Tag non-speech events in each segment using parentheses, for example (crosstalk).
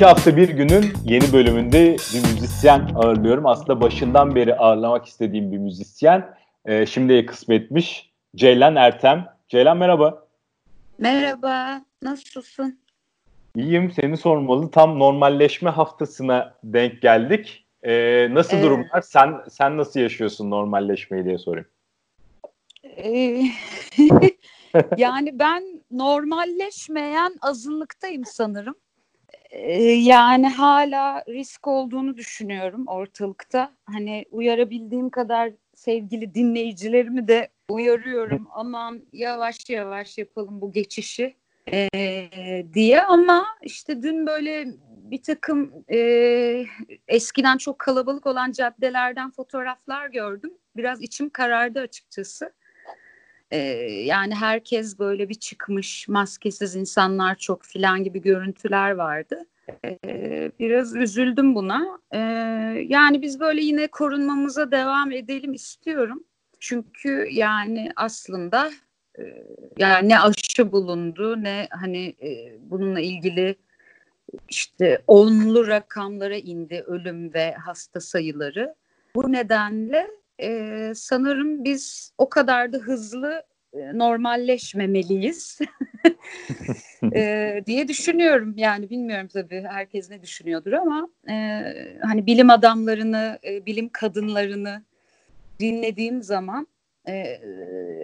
İki hafta bir günün yeni bölümünde bir müzisyen ağırlıyorum. Aslında başından beri ağırlamak istediğim bir müzisyen. Ee, şimdiye kısmetmiş. Ceylan Ertem. Ceylan merhaba. Merhaba, nasılsın? İyiyim, seni sormalı. Tam normalleşme haftasına denk geldik. Ee, nasıl evet. durumlar? Sen sen nasıl yaşıyorsun normalleşmeyi diye sorayım. Ee, (laughs) yani ben normalleşmeyen azınlıktayım sanırım. Ee, yani hala risk olduğunu düşünüyorum ortalıkta. Hani uyarabildiğim kadar sevgili dinleyicilerimi de uyarıyorum. Aman yavaş yavaş yapalım bu geçişi e, diye. Ama işte dün böyle bir takım e, eskiden çok kalabalık olan caddelerden fotoğraflar gördüm. Biraz içim karardı açıkçası. Ee, yani herkes böyle bir çıkmış, maskesiz insanlar çok filan gibi görüntüler vardı. Ee, biraz üzüldüm buna. Ee, yani biz böyle yine korunmamıza devam edelim istiyorum. Çünkü yani aslında e, yani ne aşı bulundu ne hani e, bununla ilgili işte onlu rakamlara indi ölüm ve hasta sayıları. Bu nedenle e, sanırım biz o kadar da hızlı e, normalleşmemeliyiz (laughs) e, diye düşünüyorum. Yani bilmiyorum tabii herkes ne düşünüyordur ama e, hani bilim adamlarını, e, bilim kadınlarını dinlediğim zaman e,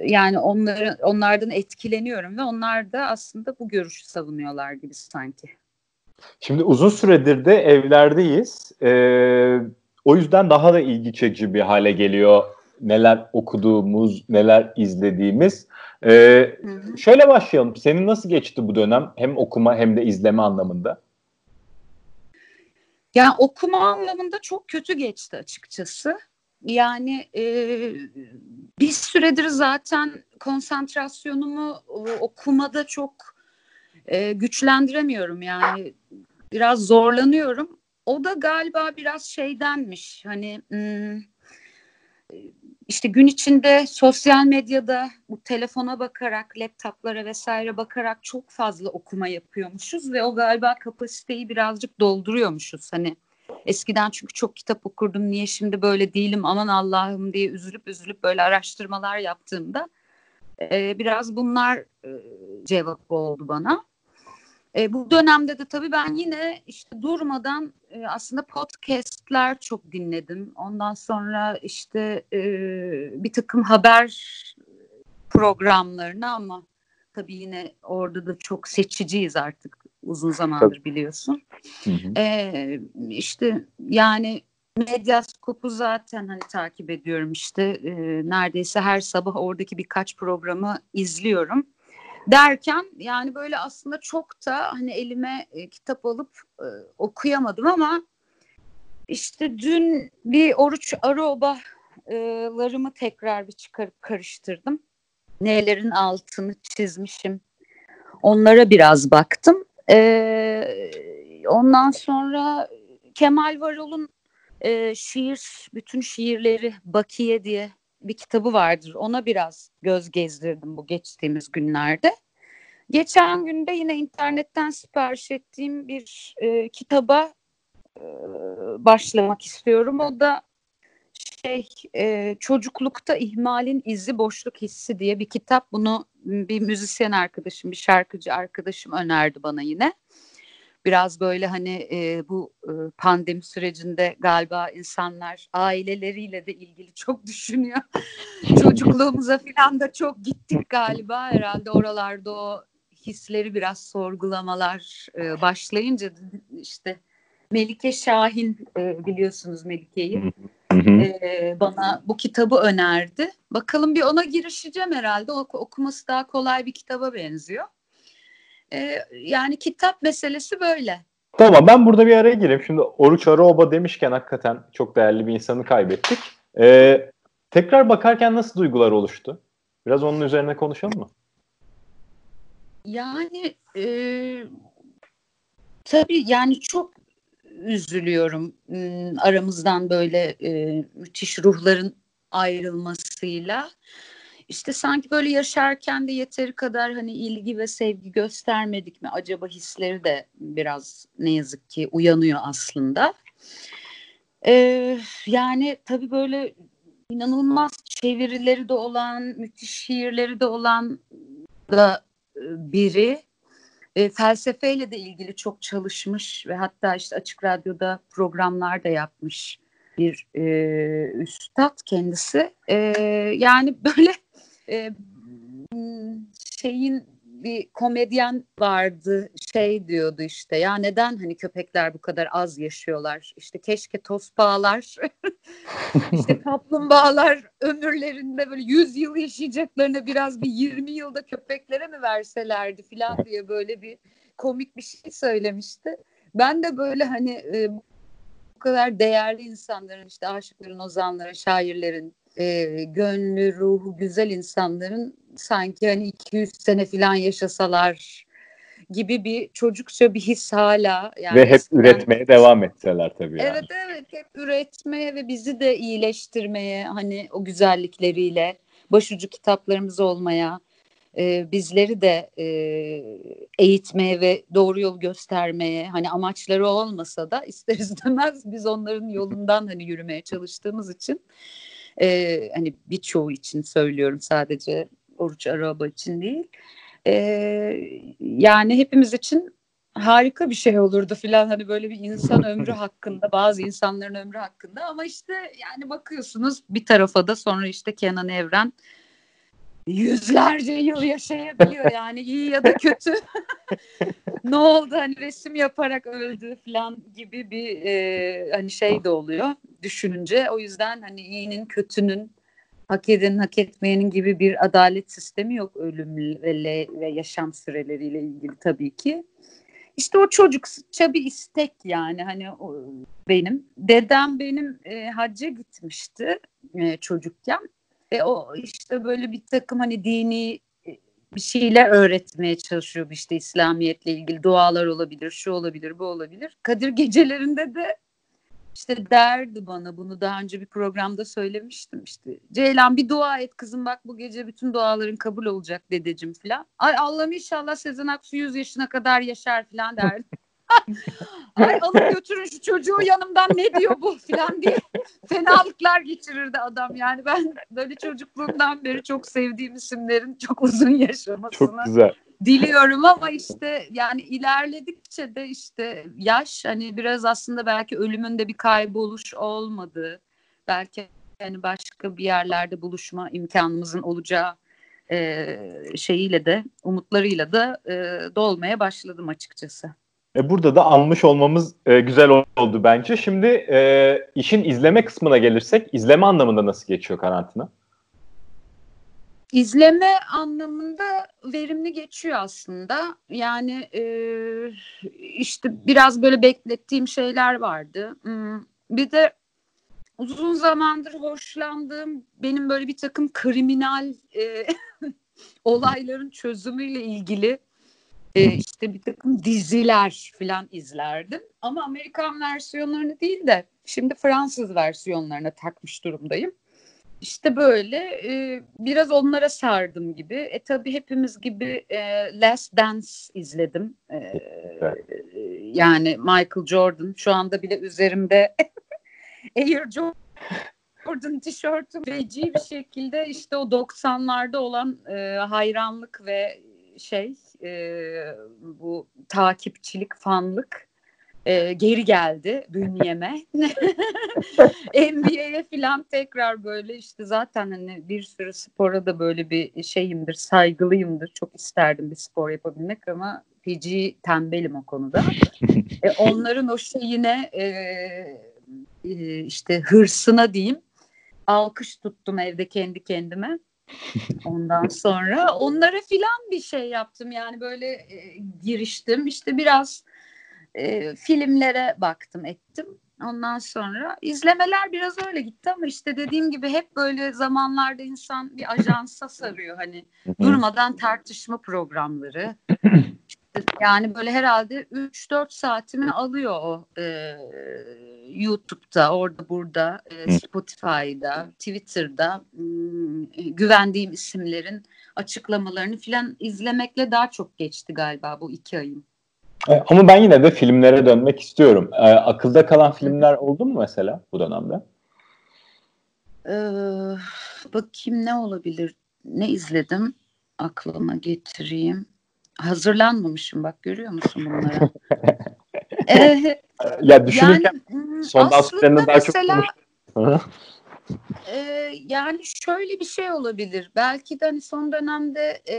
yani onları onlardan etkileniyorum ve onlar da aslında bu görüşü savunuyorlar gibi sanki. Şimdi uzun süredir de evlerdeyiz. Ee, o yüzden daha da ilgi çekici bir hale geliyor neler okuduğumuz, neler izlediğimiz. Ee, hı hı. Şöyle başlayalım. Senin nasıl geçti bu dönem? Hem okuma hem de izleme anlamında. Yani okuma anlamında çok kötü geçti açıkçası. Yani e, bir süredir zaten konsantrasyonumu okumada çok e, güçlendiremiyorum. Yani biraz zorlanıyorum. O da galiba biraz şeydenmiş. Hani işte gün içinde sosyal medyada bu telefona bakarak, laptoplara vesaire bakarak çok fazla okuma yapıyormuşuz ve o galiba kapasiteyi birazcık dolduruyormuşuz. Hani eskiden çünkü çok kitap okurdum niye şimdi böyle değilim aman Allah'ım diye üzülüp üzülüp böyle araştırmalar yaptığımda biraz bunlar cevap oldu bana. E, bu dönemde de tabii ben yine işte durmadan e, aslında podcastler çok dinledim. Ondan sonra işte e, bir takım haber programlarını ama tabii yine orada da çok seçiciyiz artık uzun zamandır biliyorsun. Hı hı. E, işte yani Medyaskop'u zaten hani takip ediyorum işte e, neredeyse her sabah oradaki birkaç programı izliyorum derken yani böyle aslında çok da hani elime e, kitap alıp e, okuyamadım ama işte dün bir oruç arobalarımı tekrar bir çıkarıp karıştırdım. Nelerin altını çizmişim. Onlara biraz baktım. Ee, ondan sonra Kemal Varol'un e, şiir, bütün şiirleri Bakiye diye bir kitabı vardır. Ona biraz göz gezdirdim bu geçtiğimiz günlerde. Geçen günde yine internetten sipariş ettiğim bir e, kitaba e, başlamak istiyorum. O da şey e, çocuklukta ihmalin izi boşluk hissi diye bir kitap. Bunu bir müzisyen arkadaşım, bir şarkıcı arkadaşım önerdi bana yine biraz böyle hani e, bu e, pandemi sürecinde galiba insanlar aileleriyle de ilgili (laughs) çok düşünüyor. Çocukluğumuza falan da çok gittik galiba herhalde oralarda o hisleri biraz sorgulamalar e, başlayınca işte Melike Şahin e, biliyorsunuz Melike'yi e, bana bu kitabı önerdi. Bakalım bir ona girişeceğim herhalde. O, okuması daha kolay bir kitaba benziyor. E, yani kitap meselesi böyle. Tamam ben burada bir araya gireyim. Şimdi Oruç Aroba demişken hakikaten çok değerli bir insanı kaybettik. Ee, tekrar bakarken nasıl duygular oluştu? Biraz onun üzerine konuşalım mı? Yani e, tabii yani çok üzülüyorum hmm, aramızdan böyle e, müthiş ruhların ayrılmasıyla. İşte sanki böyle yaşarken de yeteri kadar hani ilgi ve sevgi göstermedik mi acaba hisleri de biraz ne yazık ki uyanıyor aslında. Ee, yani tabii böyle inanılmaz çevirileri de olan, müthiş şiirleri de olan da e, biri. E, felsefeyle de ilgili çok çalışmış ve hatta işte Açık Radyo'da programlar da yapmış bir e, üstad kendisi. E, yani (laughs) böyle e, şeyin bir komedyen vardı şey diyordu işte ya neden hani köpekler bu kadar az yaşıyorlar işte keşke tospağalar (laughs) işte (laughs) kaplumbağalar ömürlerinde böyle 100 yıl yaşayacaklarına biraz bir 20 yılda köpeklere mi verselerdi falan diye böyle bir komik bir şey söylemişti. Ben de böyle hani e, bu kadar değerli insanların işte aşıkların, ozanların, şairlerin e, gönlü, ruhu güzel insanların sanki hani 200 sene falan yaşasalar gibi bir çocukça bir his hala. Yani ve hep üretmeye yani, devam etseler tabii yani. Evet evet hep üretmeye ve bizi de iyileştirmeye hani o güzellikleriyle başucu kitaplarımız olmaya e, bizleri de e, eğitmeye ve doğru yol göstermeye hani amaçları olmasa da ister istemez biz onların yolundan hani yürümeye çalıştığımız için e, hani birçoğu için söylüyorum sadece Oruç Araba için değil. E, yani hepimiz için harika bir şey olurdu filan. Hani böyle bir insan (laughs) ömrü hakkında bazı insanların ömrü hakkında. Ama işte yani bakıyorsunuz bir tarafa da sonra işte Kenan Evren yüzlerce yıl yaşayabiliyor. Yani iyi ya da kötü. (laughs) ne oldu? Hani resim yaparak öldü falan gibi bir e, hani şey de oluyor düşününce. O yüzden hani iyinin kötünün hak edenin hak etmeyenin gibi bir adalet sistemi yok ölümle ve yaşam süreleriyle ilgili tabii ki. İşte o çocukça bir istek yani hani o, benim. Dedem benim e, hacca gitmişti e, çocukken. E, o işte böyle bir takım hani dini e, bir şeyler öğretmeye çalışıyordu işte İslamiyetle ilgili dualar olabilir, şu olabilir, bu olabilir. Kadir gecelerinde de işte derdi bana bunu daha önce bir programda söylemiştim işte. Ceylan bir dua et kızım bak bu gece bütün duaların kabul olacak dedeciğim falan. Ay Allah'ım inşallah Sezen Aksu 100 yaşına kadar yaşar falan derdi. (laughs) Ay alıp götürün şu çocuğu yanımdan ne diyor bu falan diye fenalıklar geçirirdi adam. Yani ben böyle çocukluğumdan beri çok sevdiğim isimlerin çok uzun yaşamasını çok güzel. Diliyorum ama işte yani ilerledikçe de işte yaş hani biraz aslında belki ölümünde bir kayboluş olmadı. Belki yani başka bir yerlerde buluşma imkanımızın olacağı e, şeyiyle de umutlarıyla da e, dolmaya başladım açıkçası. E, burada da anmış olmamız e, güzel oldu bence. Şimdi e, işin izleme kısmına gelirsek, izleme anlamında nasıl geçiyor karantina? İzleme anlamında verimli geçiyor aslında. Yani e, işte biraz böyle beklettiğim şeyler vardı. Hmm, bir de uzun zamandır hoşlandığım benim böyle bir takım kriminal e, (laughs) olayların çözümüyle ilgili e, işte bir takım diziler falan izlerdim. Ama Amerikan versiyonlarını değil de şimdi Fransız versiyonlarına takmış durumdayım. İşte böyle e, biraz onlara sardım gibi. E tabii hepimiz gibi e, Last Dance izledim. E, evet. Yani Michael Jordan şu anda bile üzerimde (laughs) Air Jordan tişörtüm feci bir şekilde işte o 90'larda olan e, hayranlık ve şey e, bu takipçilik, fanlık e, geri geldi bünyeme. (laughs) (laughs) NBA'ye falan tekrar böyle işte zaten hani bir sürü spora da böyle bir şeyimdir, saygılıyımdır. Çok isterdim bir spor yapabilmek ama feci tembelim o konuda. (laughs) e, onların o şeyine e, e, işte hırsına diyeyim alkış tuttum evde kendi kendime. Ondan sonra onlara filan bir şey yaptım yani böyle e, giriştim işte biraz e, filmlere baktım ettim. Ondan sonra izlemeler biraz öyle gitti ama işte dediğim gibi hep böyle zamanlarda insan bir ajansa sarıyor hani durmadan tartışma programları. yani böyle herhalde 3-4 saatimi alıyor o e, YouTube'da, orada burada, e, Spotify'da, Twitter'da e, güvendiğim isimlerin açıklamalarını filan izlemekle daha çok geçti galiba bu iki ayım. E, ama ben yine de filmlere dönmek istiyorum. E, akılda kalan filmler oldu mu mesela bu dönemde? Ee, bakayım ne olabilir? Ne izledim? Aklıma getireyim. Hazırlanmamışım bak görüyor musun bunları? (laughs) ee, ya düşünürken yani, son daha mesela, çok (laughs) e, yani şöyle bir şey olabilir. Belki de hani son dönemde e,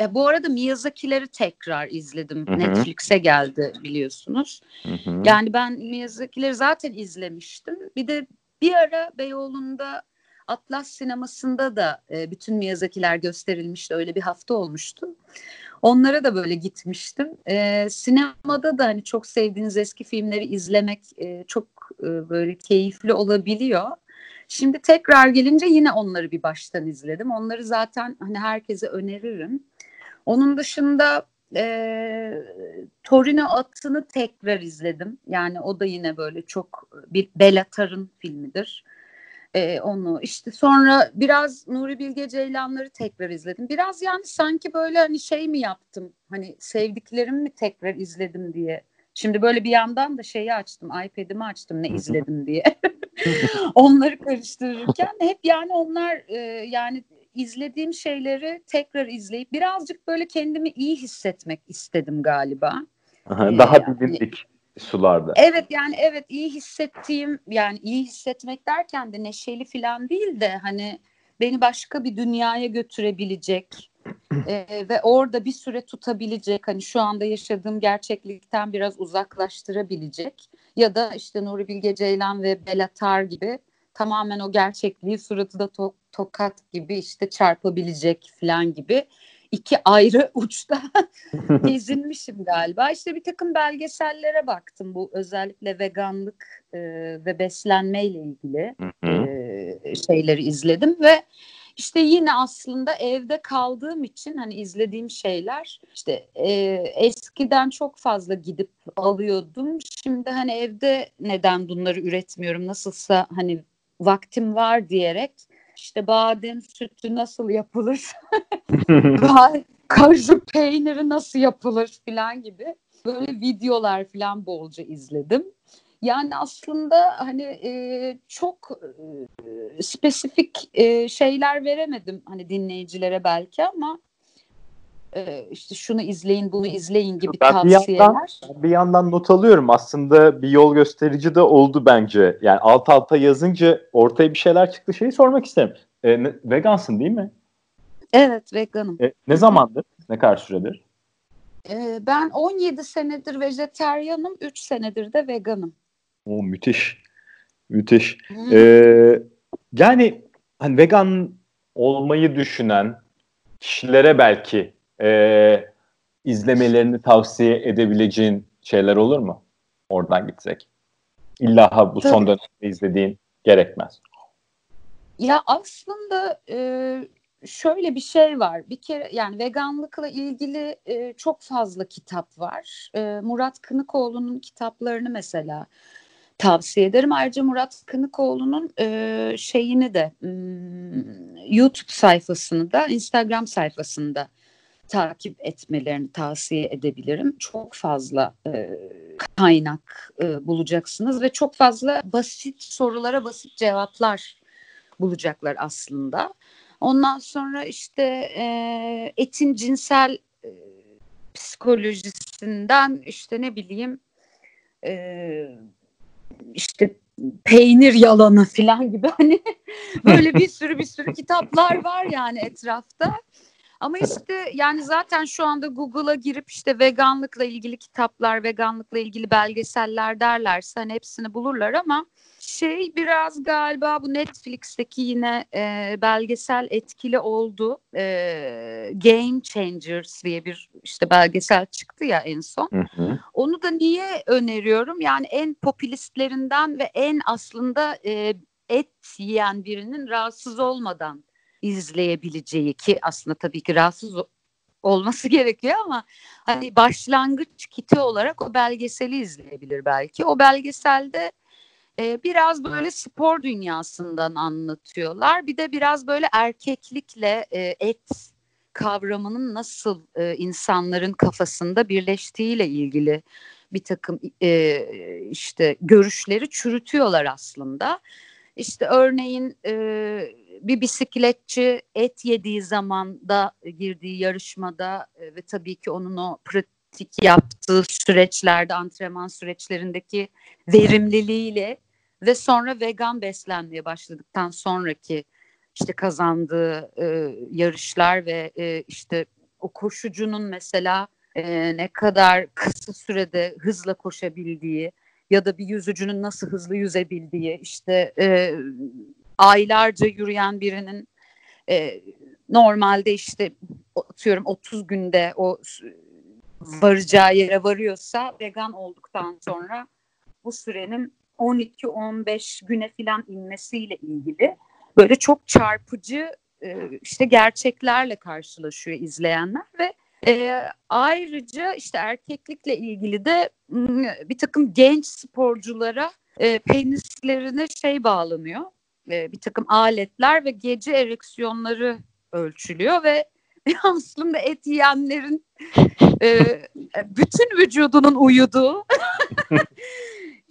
e, bu arada Miyazaki'leri tekrar izledim. Hı-hı. Netflix'e geldi biliyorsunuz. Hı-hı. Yani ben Miyazaki'leri zaten izlemiştim. Bir de bir ara Beyoğlu'nda Atlas sinemasında da e, bütün Miyazaki'ler gösterilmişti. Öyle bir hafta olmuştu. Onlara da böyle gitmiştim. E, sinemada da hani çok sevdiğiniz eski filmleri izlemek e, çok e, böyle keyifli olabiliyor. Şimdi tekrar gelince yine onları bir baştan izledim. Onları zaten hani herkese öneririm. Onun dışında e, Torino atını tekrar izledim. Yani o da yine böyle çok bir Belatar'ın filmidir. E, onu işte sonra biraz Nuri Bilge Ceylanları tekrar izledim. Biraz yani sanki böyle hani şey mi yaptım? Hani sevdiklerimi mi tekrar izledim diye. Şimdi böyle bir yandan da şeyi açtım, iPad'imi açtım ne izledim diye. (laughs) Onları karıştırırken hep yani onlar e, yani izlediğim şeyleri tekrar izleyip birazcık böyle kendimi iyi hissetmek istedim galiba. Aha, daha ee, bilindik sularda. Evet yani evet iyi hissettiğim yani iyi hissetmek derken de neşeli falan değil de hani beni başka bir dünyaya götürebilecek e, ve orada bir süre tutabilecek hani şu anda yaşadığım gerçeklikten biraz uzaklaştırabilecek ya da işte Nuri Bilge Ceylan ve Belatar gibi tamamen o gerçekliği suratı da to- tokat gibi işte çarpabilecek falan gibi iki ayrı (laughs) uçta (laughs) gezinmişim galiba. İşte bir takım belgesellere baktım bu özellikle veganlık e, ve beslenmeyle ilgili e, şeyleri izledim ve işte yine aslında evde kaldığım için hani izlediğim şeyler işte e, eskiden çok fazla gidip alıyordum. Şimdi hani evde neden bunları üretmiyorum nasılsa hani vaktim var diyerek işte badem sütü nasıl yapılır, (laughs) (laughs) kaju peyniri nasıl yapılır filan gibi böyle videolar filan bolca izledim. Yani aslında hani e, çok e, spesifik e, şeyler veremedim hani dinleyicilere belki ama e, işte şunu izleyin bunu izleyin gibi ben tavsiyeler. Bir yandan, bir yandan not alıyorum aslında bir yol gösterici de oldu bence. Yani alt alta yazınca ortaya bir şeyler çıktı şeyi sormak isterim. E, ne, vegansın değil mi? Evet veganım. E, ne zamandır? Ne kadar süredir? E, ben 17 senedir vejeteryanım, 3 senedir de veganım. Oo, müthiş. Müthiş. Hmm. Ee, yani hani vegan olmayı düşünen kişilere belki e, izlemelerini tavsiye edebileceğin şeyler olur mu? Oradan gitsek. İlla ha bu Tabii. son dönemde izlediğin gerekmez. Ya aslında e, şöyle bir şey var. Bir kere yani veganlıkla ilgili e, çok fazla kitap var. E, Murat Kınıkoğlu'nun kitaplarını mesela tavsiye ederim. Ayrıca Murat Kınıkoğlu'nun e, şeyini de hmm, YouTube sayfasını da Instagram sayfasında takip etmelerini tavsiye edebilirim. Çok fazla e, kaynak e, bulacaksınız ve çok fazla basit sorulara basit cevaplar bulacaklar aslında. Ondan sonra işte e, etin cinsel e, psikolojisinden işte ne bileyim e, işte peynir yalanı falan gibi hani (laughs) böyle bir sürü bir sürü kitaplar var yani etrafta. Ama işte yani zaten şu anda Google'a girip işte veganlıkla ilgili kitaplar, veganlıkla ilgili belgeseller derlerse hani hepsini bulurlar ama şey biraz galiba bu Netflix'teki yine e, belgesel etkili oldu. E, Game Changers diye bir işte belgesel çıktı ya en son. Hı hı. Onu da niye öneriyorum? Yani en popülistlerinden ve en aslında e, et yiyen birinin rahatsız olmadan izleyebileceği ki aslında tabii ki rahatsız olması (laughs) gerekiyor ama hani başlangıç kiti olarak o belgeseli izleyebilir belki. O belgeselde e, biraz böyle spor dünyasından anlatıyorlar. Bir de biraz böyle erkeklikle e, et kavramının nasıl e, insanların kafasında birleştiğiyle ilgili bir takım e, işte görüşleri çürütüyorlar aslında. İşte örneğin e, bir bisikletçi et yediği zaman da girdiği yarışmada e, ve tabii ki onun o pratik yaptığı süreçlerde antrenman süreçlerindeki verimliliğiyle ve sonra vegan beslenmeye başladıktan sonraki işte kazandığı e, yarışlar ve e, işte o koşucunun mesela e, ne kadar kısa sürede hızla koşabildiği ya da bir yüzücünün nasıl hızlı yüzebildiği işte e, aylarca yürüyen birinin e, normalde işte atıyorum 30 günde o varacağı yere varıyorsa vegan olduktan sonra bu sürenin 12-15 güne filan inmesiyle ilgili böyle çok çarpıcı e, işte gerçeklerle karşılaşıyor izleyenler ve e, ayrıca işte erkeklikle ilgili de bir takım genç sporculara e, penislerine şey bağlanıyor. E, bir takım aletler ve gece ereksiyonları ölçülüyor ve (laughs) aslında et yiyenlerin e, bütün vücudunun uyuduğu (laughs)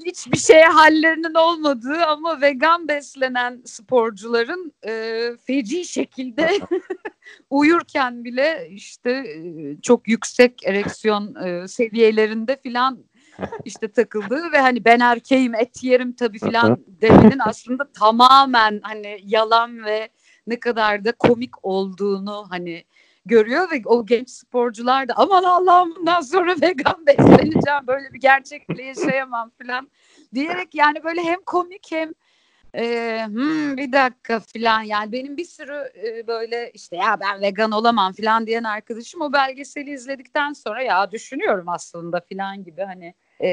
hiçbir şeye hallerinin olmadığı ama vegan beslenen sporcuların e, feci şekilde (laughs) uyurken bile işte e, çok yüksek ereksiyon e, seviyelerinde filan (laughs) işte takıldığı ve hani ben erkeğim et yerim tabii filan demenin aslında tamamen hani yalan ve ne kadar da komik olduğunu hani görüyor ve o genç sporcular da aman Allah'ım bundan sonra vegan besleneceğim böyle bir gerçekle yaşayamam falan diyerek yani böyle hem komik hem e, hmm, bir dakika falan yani benim bir sürü e, böyle işte ya ben vegan olamam falan diyen arkadaşım o belgeseli izledikten sonra ya düşünüyorum aslında falan gibi hani e,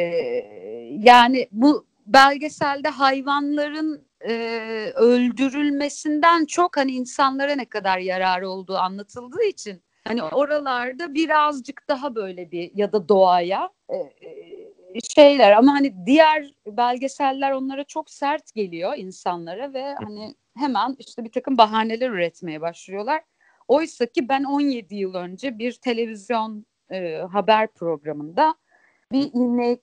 yani bu belgeselde hayvanların e, öldürülmesinden çok hani insanlara ne kadar yararı olduğu anlatıldığı için hani oralarda birazcık daha böyle bir ya da doğaya e, şeyler ama hani diğer belgeseller onlara çok sert geliyor insanlara ve hani hemen işte bir takım bahaneler üretmeye başlıyorlar. Oysa ki ben 17 yıl önce bir televizyon e, haber programında bir inek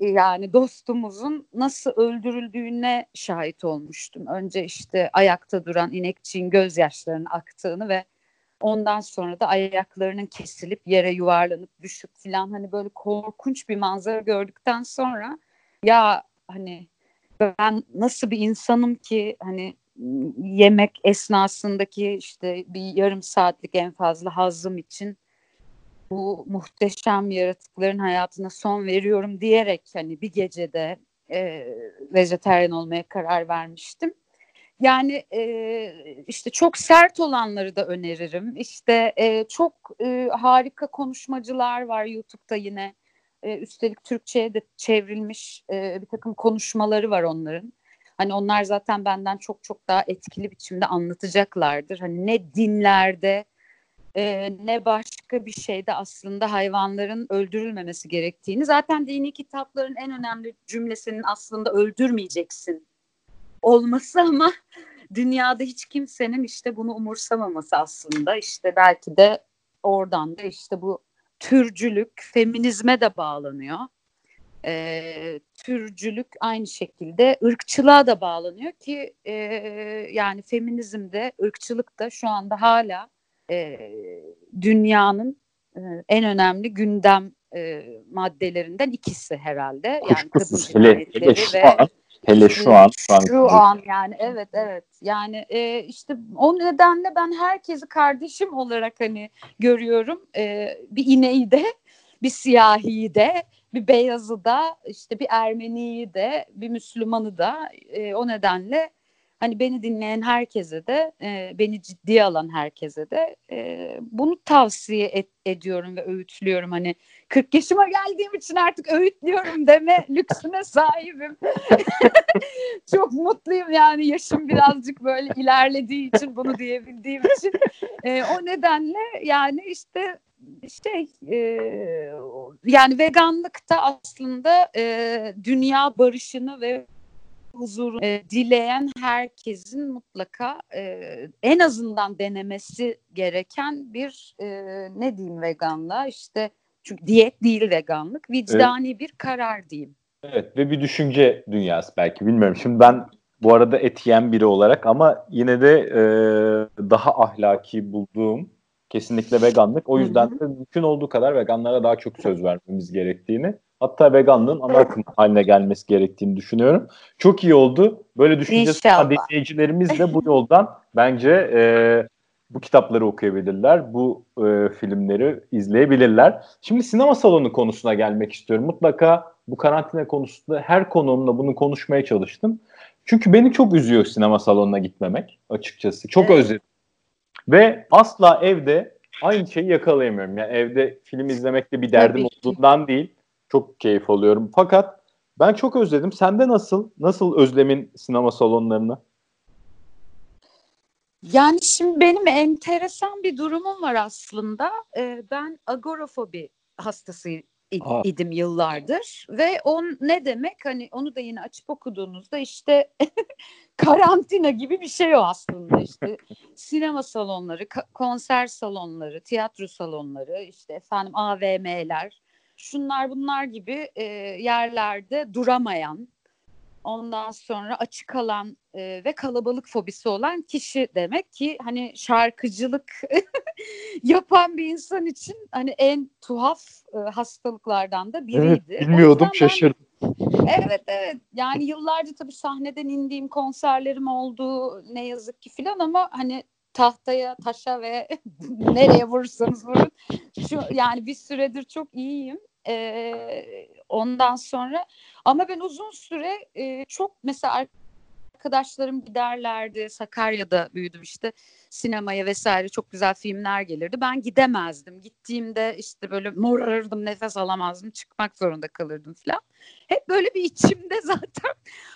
yani dostumuzun nasıl öldürüldüğüne şahit olmuştum. Önce işte ayakta duran inekçiğin gözyaşlarının aktığını ve ondan sonra da ayaklarının kesilip yere yuvarlanıp düşüp falan hani böyle korkunç bir manzara gördükten sonra ya hani ben nasıl bir insanım ki hani yemek esnasındaki işte bir yarım saatlik en fazla hazım için bu muhteşem yaratıkların hayatına son veriyorum diyerek hani bir gecede e, vejeteryan olmaya karar vermiştim. Yani e, işte çok sert olanları da öneririm. İşte e, çok e, harika konuşmacılar var YouTube'da yine. E, üstelik Türkçe'ye de çevrilmiş e, bir takım konuşmaları var onların. Hani onlar zaten benden çok çok daha etkili biçimde anlatacaklardır. Hani ne dinlerde e, ne başka bir şeyde aslında hayvanların öldürülmemesi gerektiğini. Zaten dini kitapların en önemli cümlesinin aslında öldürmeyeceksin olması ama (laughs) dünyada hiç kimsenin işte bunu umursamaması aslında. İşte belki de oradan da işte bu türcülük feminizme de bağlanıyor. E, türcülük aynı şekilde ırkçılığa da bağlanıyor ki e, yani feminizm de ırkçılık da şu anda hala e, dünyanın e, en önemli gündem e, maddelerinden ikisi herhalde. Yani kadın cinayetleri ve Hele şu an şu an, Şu an yani evet evet. Yani e, işte o nedenle ben herkesi kardeşim olarak hani görüyorum. E, bir ineği de bir siyahiyi de bir beyazı da işte bir Ermeniyi de bir Müslümanı da E, o nedenle hani beni dinleyen herkese de e, beni ciddiye alan herkese de e, bunu tavsiye et, ediyorum ve öğütlüyorum hani 40 yaşıma geldiğim için artık öğütlüyorum deme (laughs) lüksüne sahibim. (laughs) Çok mutluyum yani yaşım birazcık böyle ilerlediği için bunu diyebildiğim için. E, o nedenle yani işte şey e, yani veganlık da aslında e, dünya barışını ve huzuru e, dileyen herkesin mutlaka e, en azından denemesi gereken bir e, ne diyeyim veganlığa işte çünkü diyet değil veganlık vicdani bir karar diyeyim. Evet ve bir düşünce dünyası belki bilmiyorum. Şimdi ben bu arada et yiyen biri olarak ama yine de e, daha ahlaki bulduğum kesinlikle veganlık. O yüzden de mümkün olduğu kadar veganlara daha çok söz vermemiz gerektiğini hatta veganlığın ana akım haline gelmesi gerektiğini düşünüyorum. Çok iyi oldu. Böyle düşüncesi olan dinleyicilerimiz de bu yoldan bence e, bu kitapları okuyabilirler, bu e, filmleri izleyebilirler. Şimdi sinema salonu konusuna gelmek istiyorum. Mutlaka bu karantina konusunda her konuğumla bunu konuşmaya çalıştım. Çünkü beni çok üzüyor sinema salonuna gitmemek açıkçası. Çok evet. özledim. Ve asla evde aynı şeyi yakalayamıyorum. Yani evde film izlemekte bir derdim olduğundan değil. Çok keyif alıyorum. Fakat ben çok özledim. Sende nasıl? Nasıl özlemin sinema salonlarını? Yani şimdi benim enteresan bir durumum var aslında. Ee, ben agorafobi hastası idim yıllardır ve on ne demek hani onu da yine açıp okuduğunuzda işte (laughs) karantina gibi bir şey o aslında işte (laughs) sinema salonları, konser salonları, tiyatro salonları, işte efendim AVM'ler, şunlar bunlar gibi e, yerlerde duramayan ondan sonra açık alan e, ve kalabalık fobisi olan kişi demek ki hani şarkıcılık (laughs) yapan bir insan için hani en tuhaf e, hastalıklardan da biriydi. Evet, bilmiyordum şaşırdım. evet evet yani yıllarca tabii sahneden indiğim konserlerim oldu ne yazık ki filan ama hani tahtaya, taşa ve (laughs) nereye vurursanız vurun. Şu yani bir süredir çok iyiyim. Ee, ondan sonra ama ben uzun süre e, çok mesela arkadaşlarım giderlerdi. Sakarya'da büyüdüm işte sinemaya vesaire çok güzel filmler gelirdi. Ben gidemezdim. Gittiğimde işte böyle morarırdım, nefes alamazdım, çıkmak zorunda kalırdım falan. Hep böyle bir içimde (laughs) zaten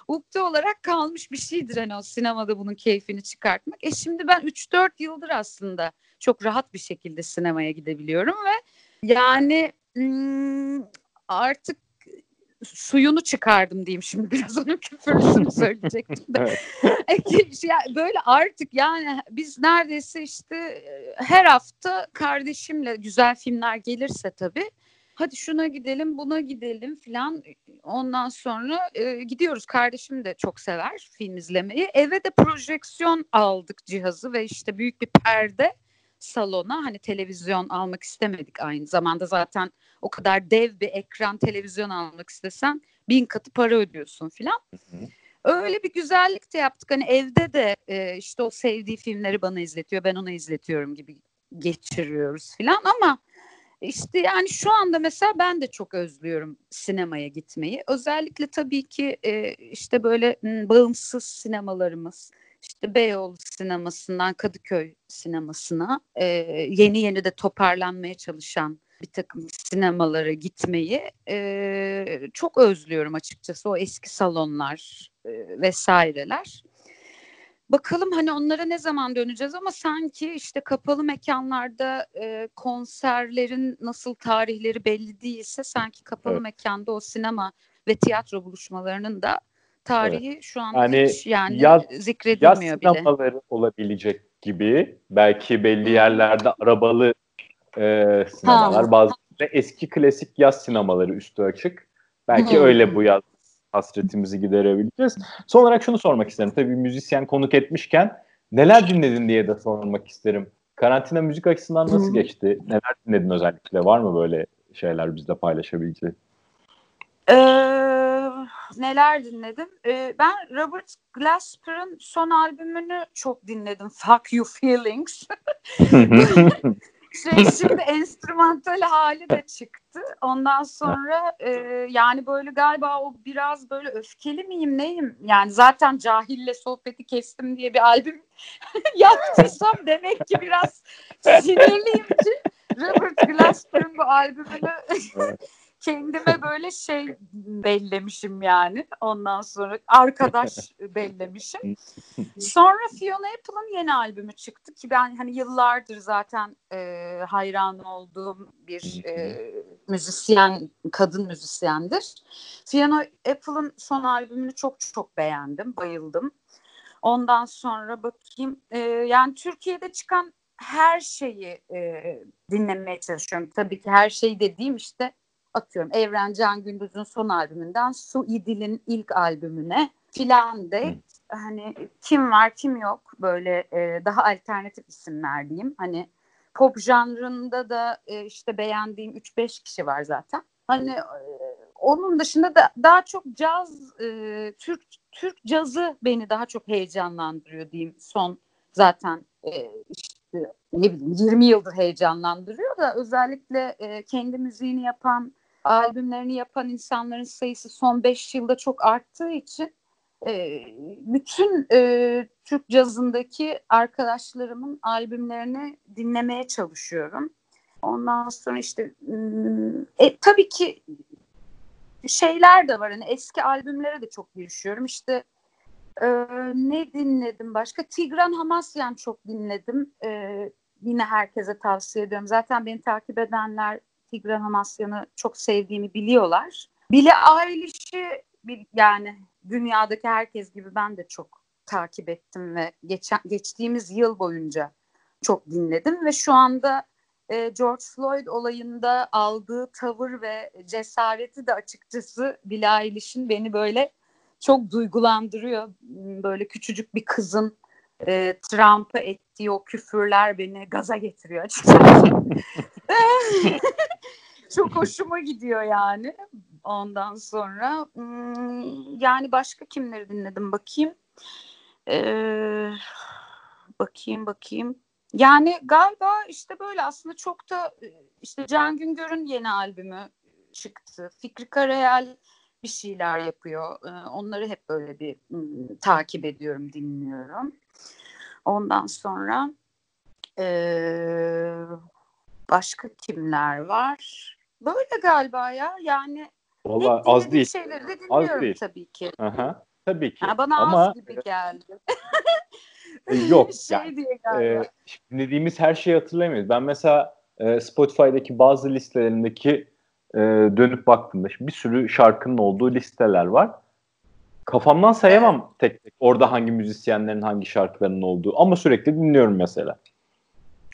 ukde olarak kalmış bir şeydir hani o sinemada bunun keyfini çıkartmak. E şimdi ben 3-4 yıldır aslında çok rahat bir şekilde sinemaya gidebiliyorum ve yani artık suyunu çıkardım diyeyim şimdi (laughs) biraz onun küfürlüsünü söyleyecektim de. (laughs) böyle artık yani biz neredeyse işte her hafta kardeşimle güzel filmler gelirse tabii hadi şuna gidelim buna gidelim filan ondan sonra e, gidiyoruz. Kardeşim de çok sever film izlemeyi. Eve de projeksiyon aldık cihazı ve işte büyük bir perde salona hani televizyon almak istemedik aynı zamanda zaten o kadar dev bir ekran televizyon almak istesen bin katı para ödüyorsun filan. Öyle bir güzellik de yaptık. Hani evde de e, işte o sevdiği filmleri bana izletiyor. Ben ona izletiyorum gibi geçiriyoruz filan ama işte yani şu anda mesela ben de çok özlüyorum sinemaya gitmeyi. Özellikle tabii ki e, işte böyle bağımsız sinemalarımız işte Beyoğlu sinemasından Kadıköy sinemasına e, yeni yeni de toparlanmaya çalışan bir takım sinemalara gitmeyi e, çok özlüyorum açıkçası o eski salonlar e, vesaireler. Bakalım hani onlara ne zaman döneceğiz ama sanki işte kapalı mekanlarda e, konserlerin nasıl tarihleri belli değilse sanki kapalı evet. mekanda o sinema ve tiyatro buluşmalarının da tarihi evet. şu an yani hiç yani yaz, zikredilmiyor yaz bile. Yaz sinemaları olabilecek gibi belki belli yerlerde arabalı e, sinemalar. Ha. Bazı eski klasik yaz sinemaları üstü açık. Belki hmm. öyle bu yaz hasretimizi giderebileceğiz. Son olarak şunu sormak isterim. Tabii müzisyen konuk etmişken neler dinledin diye de sormak isterim. Karantina müzik açısından nasıl geçti? Neler dinledin özellikle? Var mı böyle şeyler bizle paylaşabileceğin? Ee, neler dinledim? Ee, ben Robert Glasper'ın son albümünü çok dinledim. Fuck You Feelings. (laughs) şey, şimdi enstrümantal hali de çıktı. Ondan sonra e, yani böyle galiba o biraz böyle öfkeli miyim neyim? Yani zaten cahille sohbeti kestim diye bir albüm (laughs) yaptıysam demek ki biraz sinirliyim ki Robert Glasper'ın bu albümünü kendime böyle şey bellemişim yani. Ondan sonra arkadaş (laughs) bellemişim. (laughs) Sonra Fiona Apple'ın yeni albümü çıktı ki ben hani yıllardır zaten e, hayran olduğum bir e, müzisyen, kadın müzisyendir. Fiona Apple'ın son albümünü çok çok beğendim, bayıldım. Ondan sonra bakayım e, yani Türkiye'de çıkan her şeyi e, dinlemeye çalışıyorum. Tabii ki her şey dediğim işte atıyorum Evren Can Gündüz'ün son albümünden Su İdil'in ilk albümüne filan de hani kim var kim yok böyle e, daha alternatif isimler diyeyim. Hani pop janrında da e, işte beğendiğim 3-5 kişi var zaten. Hani e, onun dışında da daha çok caz e, Türk Türk cazı beni daha çok heyecanlandırıyor diyeyim son zaten e, işte ne bileyim 20 yıldır heyecanlandırıyor da özellikle e, kendi müziğini yapan albümlerini yapan insanların sayısı son 5 yılda çok arttığı için e, bütün e, Türk cazındaki arkadaşlarımın albümlerini dinlemeye çalışıyorum. Ondan sonra işte e, tabii ki şeyler de var. Hani eski albümlere de çok girişiyorum. İşte e, ne dinledim başka? Tigran Hamasyan çok dinledim. E, yine herkese tavsiye ediyorum. Zaten beni takip edenler Tigran Hamasyan'ı çok sevdiğimi biliyorlar. Billie Eilish'i yani dünyadaki herkes gibi ben de çok takip ettim ve geçen, geçtiğimiz yıl boyunca çok dinledim ve şu anda e, George Floyd olayında aldığı tavır ve cesareti de açıkçası Billie Eilish'in beni böyle çok duygulandırıyor. Böyle küçücük bir kızın e, Trump'a ettiği o küfürler beni gaza getiriyor açıkçası. (laughs) Çok hoşuma gidiyor yani. Ondan sonra hmm, yani başka kimleri dinledim bakayım. Ee, bakayım bakayım. Yani galiba işte böyle aslında çok da işte Can Güngör'ün yeni albümü çıktı. Fikri Karayel bir şeyler yapıyor. Ee, onları hep böyle bir takip ediyorum, dinliyorum. Ondan sonra başka kimler var? Böyle galiba ya. Yani Valla az değil. şeyleri de dinliyorum az değil. tabii ki. Aha, tabii ki. Ha, bana Ama, az gibi geldi. E, yok. (laughs) şey yani, diye e, dinlediğimiz her şeyi hatırlamıyoruz. Ben mesela e, Spotify'daki bazı listelerindeki e, dönüp baktığımda bir sürü şarkının olduğu listeler var. Kafamdan sayamam tek tek orada hangi müzisyenlerin hangi şarkılarının olduğu ama sürekli dinliyorum mesela.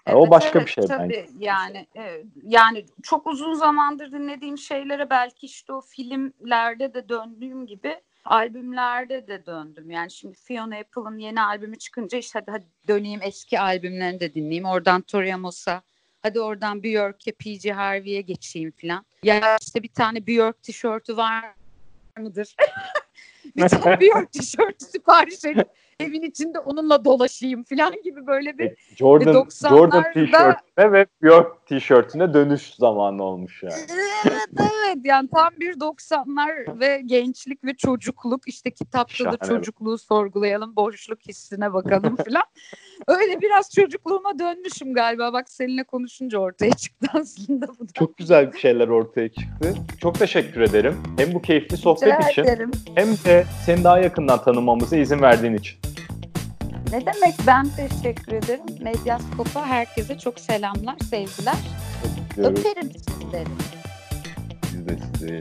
Evet, o başka evet, bir şey tabii. bence. Yani e, yani çok uzun zamandır dinlediğim şeylere belki işte o filmlerde de döndüğüm gibi albümlerde de döndüm. Yani şimdi Fiona Apple'ın yeni albümü çıkınca işte hadi, hadi döneyim eski albümlerini de dinleyeyim. Oradan Tori Amos'a hadi oradan Björk'e, PG Harvey'e geçeyim falan. Ya işte bir tane Björk tişörtü var mıdır? (laughs) bir tane Björk tişörtü sipariş edip evin içinde onunla dolaşayım falan gibi böyle bir Jordan, 90'larda... Jordan tişörtüne ve Björk tişörtüne dönüş zamanı olmuş yani. Evet evet yani tam bir 90'lar ve gençlik ve çocukluk işte kitapta Şahane. da çocukluğu sorgulayalım boşluk hissine bakalım falan. Öyle biraz çocukluğuma dönmüşüm galiba bak seninle konuşunca ortaya çıktı aslında bu da. Çok güzel bir şeyler ortaya çıktı. Çok teşekkür ederim. Hem bu keyifli sohbet Rica için ederim. hem de seni daha yakından tanımamıza izin verdiğin için. Ne demek ben teşekkür ederim. Medyaskop'a herkese çok selamlar, sevgiler. Öperim sizleri. Biz de sizi.